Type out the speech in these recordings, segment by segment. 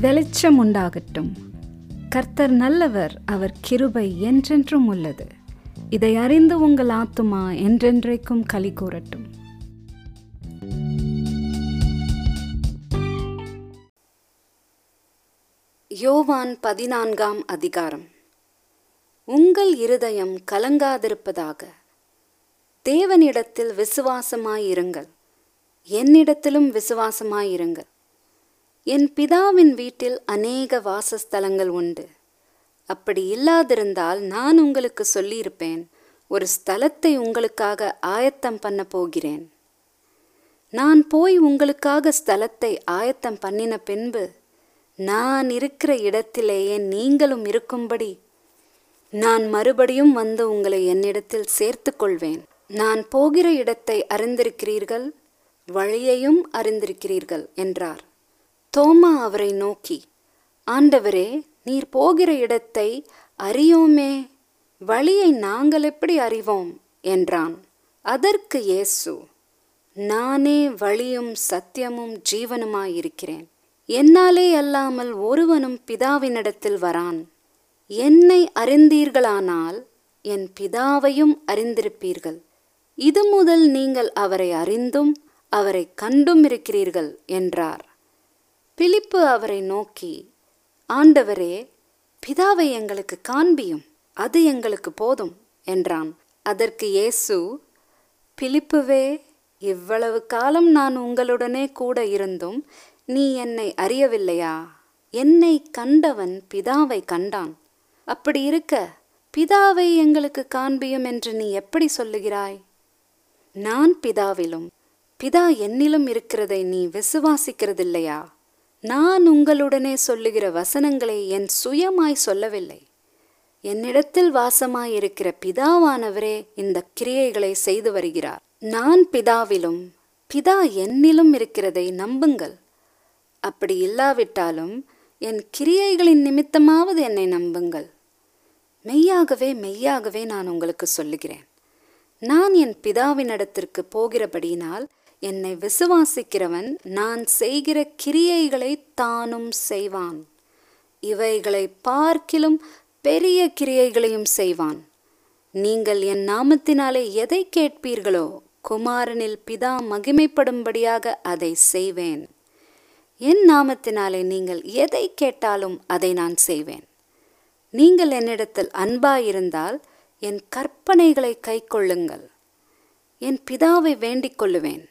வெளிச்சம் உண்டாகட்டும் கர்த்தர் நல்லவர் அவர் கிருபை என்றென்றும் உள்ளது. இதை அறிந்து உங்கள் ஆத்துமா என்றென்றைக்கும் களி கூறட்டும். யோவான் பதினான்காம் அதிகாரம். உங்கள் இருதயம் கலங்காதிருப்பதாக. தேவனிடத்தில் விசுவாசமாயிருங்கள். என்னிடத்திலும் விசுவாசமாயிருங்கள். என் பிதாவின் வீட்டில் அநேக வாசஸ்தலங்கள் உண்டு. அப்படி இல்லாதிருந்தால் நான் உங்களுக்கு சொல்லியிருப்பேன் ஒரு ஸ்தலத்தை உங்களுக்காக ஆயத்தம் பண்ண போகிறேன். நான் போய் உங்களுக்காக ஸ்தலத்தை ஆயத்தம் பண்ணின பின்பு நான் இருக்கிற இடத்திலேயே நீங்களும் இருக்கும்படி நான் மறுபடியும் வந்து உங்களை என்னிடத்தில் சேர்த்து கொள்வேன். நான் போகிற இடத்தை அறிந்திருக்கிறீர்கள் வழியையும் அறிந்திருக்கிறீர்கள் என்றார். தோமா அவரை நோக்கி ஆண்டவரே நீர் போகிற இடத்தை அறியோமே வழியை நாங்கள் எப்படி அறிவோம்? என்றான். அதற்கு இயேசு நானே வழியும் சத்தியமும் ஜீவனுமாயிருக்கிறேன். என்னாலே அல்லாமல் ஒருவனும் பிதாவினிடத்தில் வரான். என்னை அறிந்தீர்களானால் என் பிதாவையும் அறிந்திருப்பீர்கள். இது முதல் நீங்கள் அவரை அறிந்தும் அவரை கண்டும் இருக்கிறீர்கள் என்றார். பிலிப்பு அவரை நோக்கி ஆண்டவரே பிதாவை எங்களுக்கு காண்பியும் அது எங்களுக்கு போதும் என்றான். அதற்கு இயேசு பிலிப்புவே இவ்வளவு காலம் நான் உங்களுடனே கூட இருந்தும் நீ என்னை அறியவில்லையா? என்னை கண்டவன் பிதாவை கண்டான். அப்படி இருக்க பிதாவை எங்களுக்கு காண்பியும் என்று நீ எப்படி சொல்லுகிறாய்? நான் பிதாவிலும் பிதா என்னிலும் இருக்கிறதை நீ விசுவாசிக்கிறதில்லையா? நான் உங்களுடனே சொல்லுகிற வசனங்களை என் சுயமாய் சொல்லவில்லை. என்னிடத்தில் வாசமாயிருக்கிற பிதாவானவரே இந்த கிரியைகளை செய்து வருகிறார். நான் பிதாவிலும் பிதா என்னிலும் இருக்கிறதை நம்புங்கள். அப்படி இல்லாவிட்டாலும் என் கிரியைகளின் நிமித்தமாவது என்னை நம்புங்கள். மெய்யாகவே மெய்யாகவே நான் உங்களுக்கு சொல்லுகிறேன். நான் என் பிதாவினிடத்திற்கு போகிறபடியினால் என்னை விசுவாசிக்கிறவன் நான் செய்கிற கிரியைகளை தானும் செய்வான். இவைகளை பார்க்கிலும் பெரிய கிரியைகளையும் செய்வான். நீங்கள் என் நாமத்தினாலே எதை கேட்பீர்களோ குமாரனில் பிதா மகிமைப்படும்படியாக அதை செய்வேன். என் நாமத்தினாலே நீங்கள் எதை கேட்டாலும் அதை நான் செய்வேன். நீங்கள் என்னிடத்தில் அன்பாயிருந்தால் என் கற்பனைகளை கைக்கொள்ளுங்கள். என் பிதாவை வேண்டிக் கொள்ளுவேன்.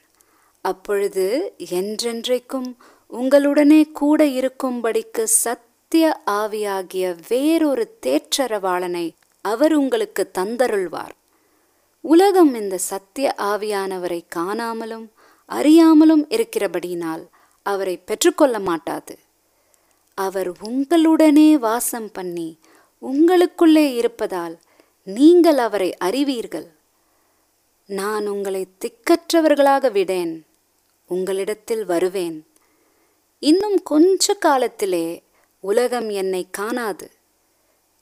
அப்பொழுது என்றென்றைக்கும் உங்களுடனே கூட இருக்கும்படிக்கு சத்திய ஆவியாகிய வேறொரு தேற்றரவாளனை அவர் உங்களுக்கு தந்தருள்வார். உலகம் இந்த சத்திய ஆவியானவரை காணாமலும் அறியாமலும் இருக்கிறபடியினால் அவரை பெற்றுக்கொள்ள மாட்டாது. அவர் உங்களுடனே வாசம் பண்ணி உங்களுக்குள்ளே இருப்பதால் நீங்கள் அவரை அறிவீர்கள். நான் உங்களை திக்கற்றவர்களாக விடேன். உங்களிடத்தில் வருவேன். இன்னும் கொஞ்ச காலத்திலே உலகம் என்னை காணாது.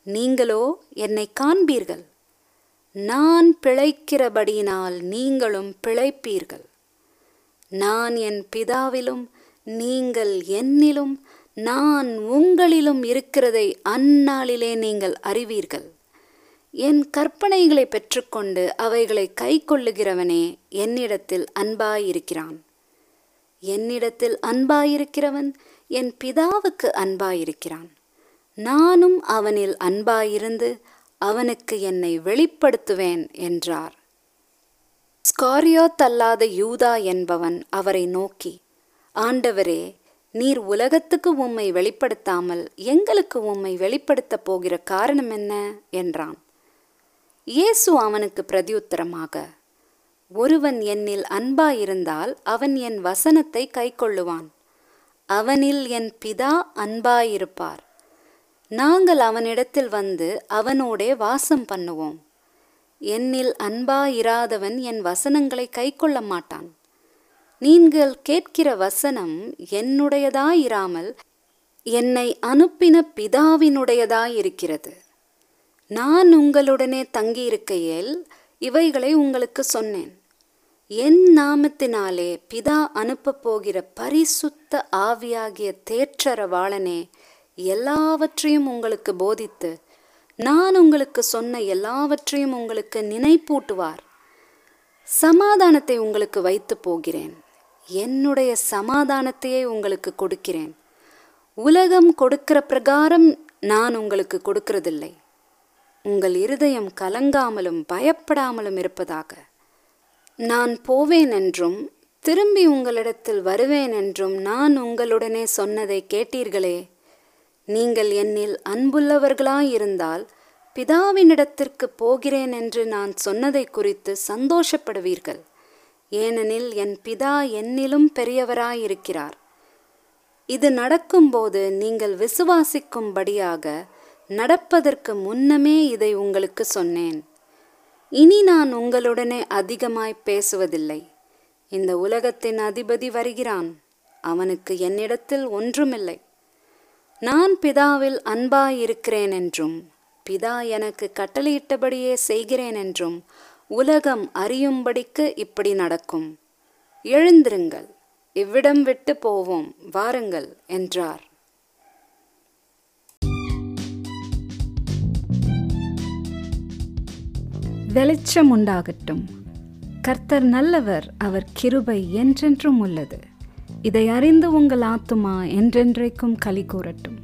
நீங்களோ என்னை காண்பீர்கள். நான் பிழைக்கிறபடியினால் நீங்களும் பிழைப்பீர்கள். நான் என் பிதாவிலும் நீங்கள் என்னிலும் நான் உங்களிலும் இருக்கிறதை அந்நாளிலே நீங்கள் அறிவீர்கள். என் கற்பனைகளை பெற்றுக்கொண்டு அவைகளை கை கொள்ளுகிறவனே என்னிடத்தில் அன்பாயிருக்கிறான். என்னிடத்தில் அன்பாயிருக்கிறவன் என் பிதாவுக்கு அன்பாயிருக்கிறான். நானும் அவனில் அன்பாயிருந்து அவனுக்கு என்னை வெளிப்படுத்துவேன் என்றார். ஸ்காரியோ தல்லாத யூதா என்பவன் அவரை நோக்கி ஆண்டவரே நீர் உலகத்துக்கு உம்மை வெளிப்படுத்தாமல் எங்களுக்கு உம்மை வெளிப்படுத்தப் போகிற காரணம் என்ன? என்றான். இயேசு அவனுக்கு பிரதியுத்தரமாக ஒருவன் என்னில் அன்பாயிருந்தால் அவன் என் வசனத்தை கைக்கொள்ளுவான். அவனில் என் பிதா அன்பாயிருப்பார். நாங்கள் அவனிடத்தில் வந்து அவனோடே வாசம் பண்ணுவோம். என்னில் அன்பாயிராதவன் என் வசனங்களை கைக்கொள்ள மாட்டான் நீங்கள் கேட்கிற வசனம் என்னுடையதாயிராமல் என்னை அனுப்பின பிதாவினுடையதாயிருக்கிறது. நான் உங்களுடனே தங்கியிருக்கையில் இவைகளை உங்களுக்கு சொன்னேன். என் நாமத்தினாலே பிதா அனுப்பப் போகிற பரிசுத்த ஆவியாகிய தேற்றரவாளனே எல்லாவற்றையும் உங்களுக்கு போதித்து நான் உங்களுக்கு சொன்ன எல்லாவற்றையும் உங்களுக்கு நினைப்பூட்டுவார். சமாதானத்தை உங்களுக்கு வைத்து போகிறேன். என்னுடைய சமாதானத்தையே உங்களுக்கு கொடுக்கிறேன். உலகம் கொடுக்கிற பிரகாரம் நான் உங்களுக்கு கொடுக்கிறதில்லை. உங்கள் இருதயம் கலங்காமலும் பயப்படாமலும் இருப்பதாக. நான் போவேன் என்றும் திரும்பி உங்களிடத்தில் வருவேன் என்றும் நான் உங்களுடனே சொன்னதை கேட்டீர்களே. நீங்கள் என்னில் அன்புள்ளவர்களாயிருந்தால் பிதாவினிடத்திற்கு போகிறேன் என்று நான் சொன்னதை குறித்து சந்தோஷப்படுவீர்கள். ஏனெனில் என் பிதா என்னிலும் பெரியவராயிருக்கிறார். இது நடக்கும்போது நீங்கள் விசுவாசிக்கும்படியாக நடப்பதற்கு முன்னமே இதை உங்களுக்கு சொன்னேன். இனி நான் உங்களுடனே அதிகமாய் பேசுவதில்லை. இந்த உலகத்தின் அதிபதி வருகிறான். அவனுக்கு என்னிடத்தில் ஒன்றுமில்லை. நான் பிதாவில் அன்பாயிருக்கிறேன் என்றும் பிதா எனக்கு கட்டளையிட்டபடியே செய்கிறேன் என்றும் உலகம் அறியும்படிக்கு இப்படி நடக்கும். எழுந்திருங்கள். இவ்விடம் விட்டு போவோம். வாருங்கள் என்றார். வெளிச்சம் உண்டாகட்டும் கர்த்தர் நல்லவர் அவர் கிருபை என்றென்றும் உள்ளது. இதை அறிந்து உங்கள் ஆத்துமா என்றென்றைக்கும் களி கூறட்டும்.